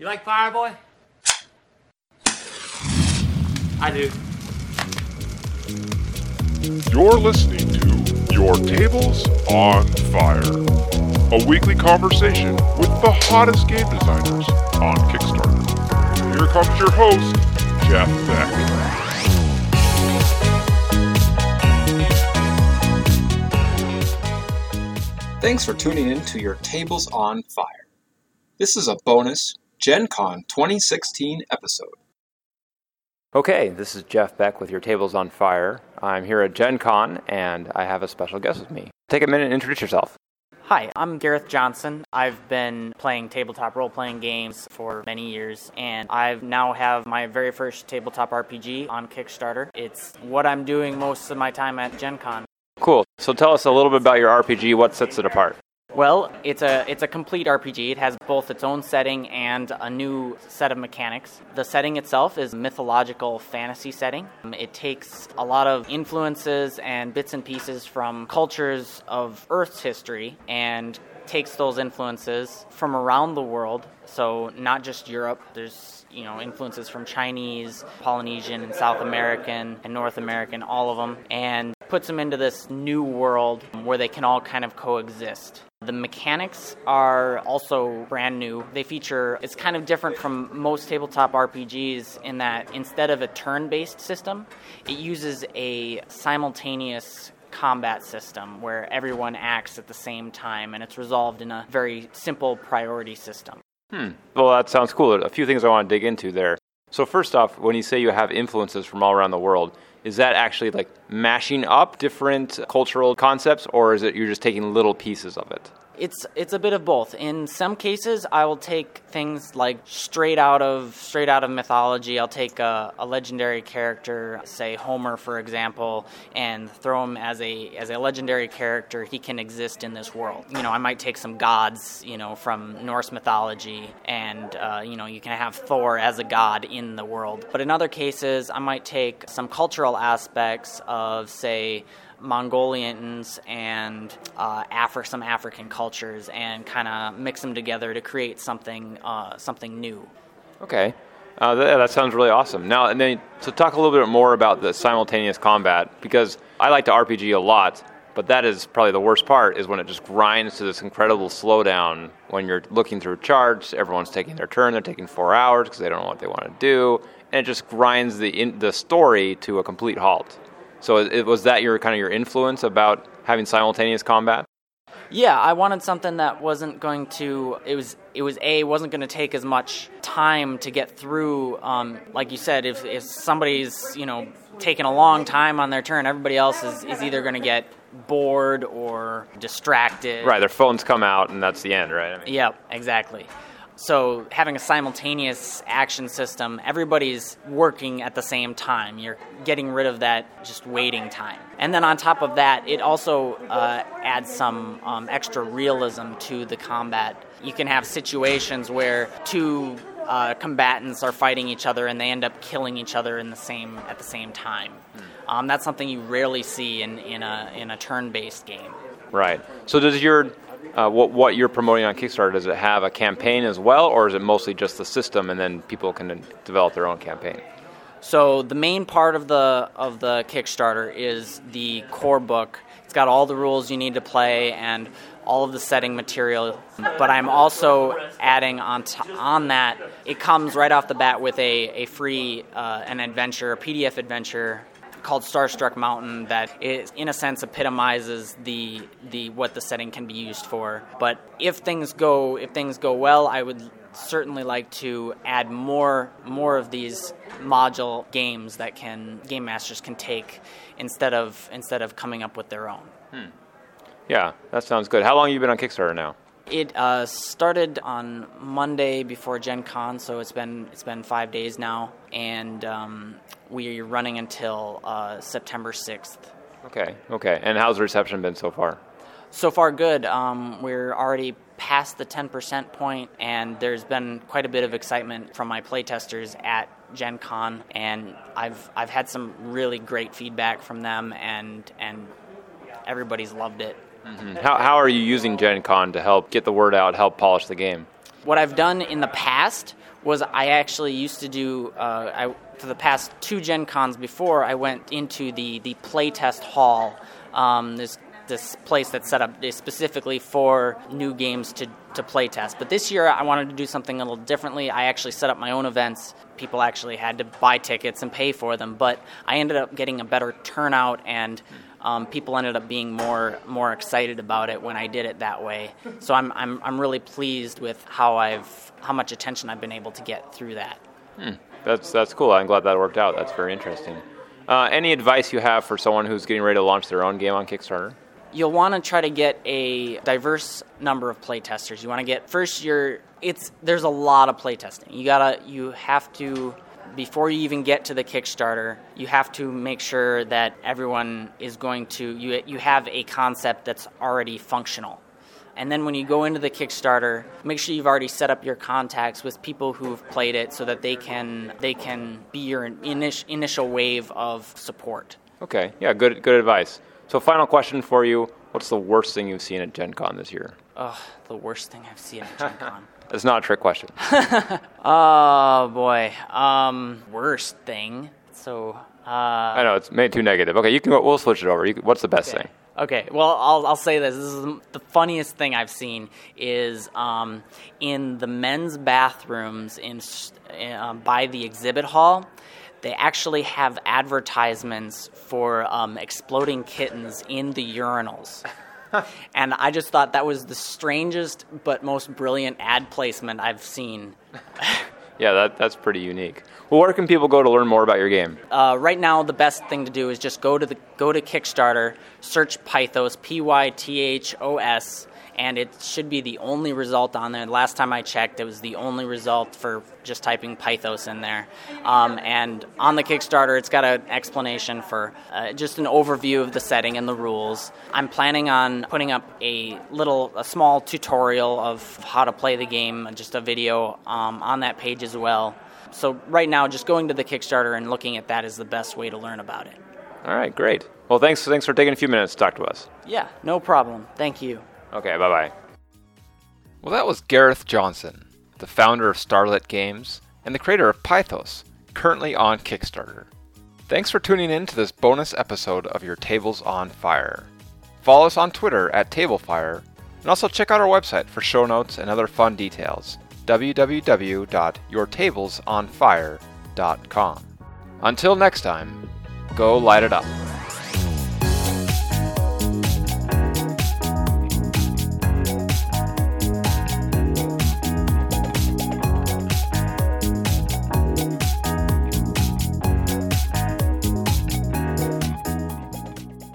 You like Fireboy? I do. You're listening to Your Tables on Fire, a weekly conversation with the hottest game designers on Kickstarter. Here comes your host, Jeff Beck. Thanks for tuning in to your Tables on Fire. This is a bonus Gen Con 2016 episode. Okay, this is Jeff Beck with your Tables on Fire. I'm here at Gen Con and I have a special guest with me. Take a minute and introduce yourself. Hi, I'm Gareth Johnson. I've been playing tabletop role playing games for many years, and I now have my very first tabletop RPG on Kickstarter. It's what I'm doing most of my time at Gen Con. Cool. So tell us a little bit about your RPG. What sets it apart? Well, it's a it's a complete RPG. It has both its own setting and a new set of mechanics. The setting itself is mythological fantasy setting. It takes a lot of influences and bits and pieces from cultures of Earth's history and takes those influences from around the world. So not just Europe. There's you know influences from Chinese, Polynesian, and South American and North American, all of them, and puts them into this new world where they can all kind of coexist. The mechanics are also brand new. They feature, it's kind of different from most tabletop RPGs in that instead of a turn based system, it uses a simultaneous combat system where everyone acts at the same time and it's resolved in a very simple priority system. Hmm. Well, that sounds cool. A few things I want to dig into there. So, first off, when you say you have influences from all around the world, is that actually like mashing up different cultural concepts or is it you're just taking little pieces of it? It's it's a bit of both. In some cases, I will take things like straight out of straight out of mythology. I'll take a, a legendary character, say Homer, for example, and throw him as a as a legendary character. He can exist in this world. You know, I might take some gods, you know, from Norse mythology, and uh, you know, you can have Thor as a god in the world. But in other cases, I might take some cultural aspects of, say, Mongolians and uh, Afri- some African cultures and kind of mix them together to create something uh, something new. Okay. Uh, that, that, sounds really awesome. Now, and then to talk a little bit more about the simultaneous combat, because I like to RPG a lot, but that is probably the worst part is when it just grinds to this incredible slowdown when you're looking through charts. Everyone's taking their turn. They're taking four hours because they don't know what they want to do, and it just grinds the in, the story to a complete halt. So it, was that your kind of your influence about having simultaneous combat? Yeah, I wanted something that wasn't going to. It was. It was a wasn't going to take as much time to get through. Um, like you said, if if somebody's you know taking a long time on their turn, everybody else is, is either going to get bored or distracted. Right, their phones come out, and that's the end, right? I mean. Yep, exactly. So having a simultaneous action system, everybody's working at the same time. You're getting rid of that just waiting time. And then on top of that, it also uh, adds some um, extra realism to the combat. You can have situations where two uh, combatants are fighting each other and they end up killing each other in the same at the same time. Mm. Um, that's something you rarely see in, in a in a turn-based game. Right. So does your uh, what what you're promoting on Kickstarter does it have a campaign as well, or is it mostly just the system, and then people can develop their own campaign? So the main part of the of the Kickstarter is the core book. It's got all the rules you need to play and all of the setting material. But I'm also adding on t- on that. It comes right off the bat with a a free uh, an adventure, a PDF adventure called Starstruck Mountain that is, in a sense epitomizes the the what the setting can be used for. But if things go if things go well, I would certainly like to add more more of these module games that can game masters can take instead of instead of coming up with their own. Hmm. Yeah, that sounds good. How long have you been on Kickstarter now? It uh, started on Monday before Gen Con, so it's been it's been five days now, and um, we're running until uh, September sixth. Okay, okay. And how's the reception been so far? So far, good. Um, we're already past the 10% point, and there's been quite a bit of excitement from my playtesters at Gen Con, and I've I've had some really great feedback from them, and and everybody's loved it. Mm-hmm. How, how are you using Gen Con to help get the word out, help polish the game? What I've done in the past was I actually used to do, uh, I, for the past two Gen Cons before, I went into the, the playtest hall. Um, this, this place that's set up specifically for new games to, to play test. But this year I wanted to do something a little differently. I actually set up my own events. People actually had to buy tickets and pay for them, but I ended up getting a better turnout and um, people ended up being more more excited about it when I did it that way. So I'm, I'm, I'm really pleased with how I've how much attention I've been able to get through that. Hmm. That's that's cool. I'm glad that worked out. That's very interesting. Uh, any advice you have for someone who's getting ready to launch their own game on Kickstarter? You'll want to try to get a diverse number of playtesters. You want to get first your it's there's a lot of playtesting. You gotta you have to before you even get to the Kickstarter, you have to make sure that everyone is going to you you have a concept that's already functional. And then when you go into the Kickstarter, make sure you've already set up your contacts with people who've played it so that they can they can be your init- initial wave of support. Okay. Yeah, good good advice. So final question for you, what's the worst thing you've seen at Gen Con this year? Ugh, the worst thing I've seen at Gen Con. It's not a trick question. oh boy, um, worst thing. So uh, I know it's made too negative. Okay, you can. We'll switch it over. You, what's the best okay. thing? Okay, well, I'll, I'll say this. This is the funniest thing I've seen is um, in the men's bathrooms in uh, by the exhibit hall. They actually have advertisements for um, exploding kittens in the urinals. and I just thought that was the strangest but most brilliant ad placement I've seen. yeah, that, that's pretty unique. Well, where can people go to learn more about your game? Uh, right now, the best thing to do is just go to the go to Kickstarter, search Pythos, P Y T H O S, and it should be the only result on there. Last time I checked, it was the only result for just typing Pythos in there. Um, and on the Kickstarter, it's got an explanation for uh, just an overview of the setting and the rules. I'm planning on putting up a little, a small tutorial of how to play the game, just a video um, on that page as well. So right now, just going to the Kickstarter and looking at that is the best way to learn about it. All right, great. Well, thanks, thanks for taking a few minutes to talk to us. Yeah, no problem. Thank you. Okay, bye bye. Well, that was Gareth Johnson, the founder of Starlit Games and the creator of Pythos, currently on Kickstarter. Thanks for tuning in to this bonus episode of Your Tables on Fire. Follow us on Twitter at TableFire, and also check out our website for show notes and other fun details www.yourtablesonfire.com. Until next time, go light it up.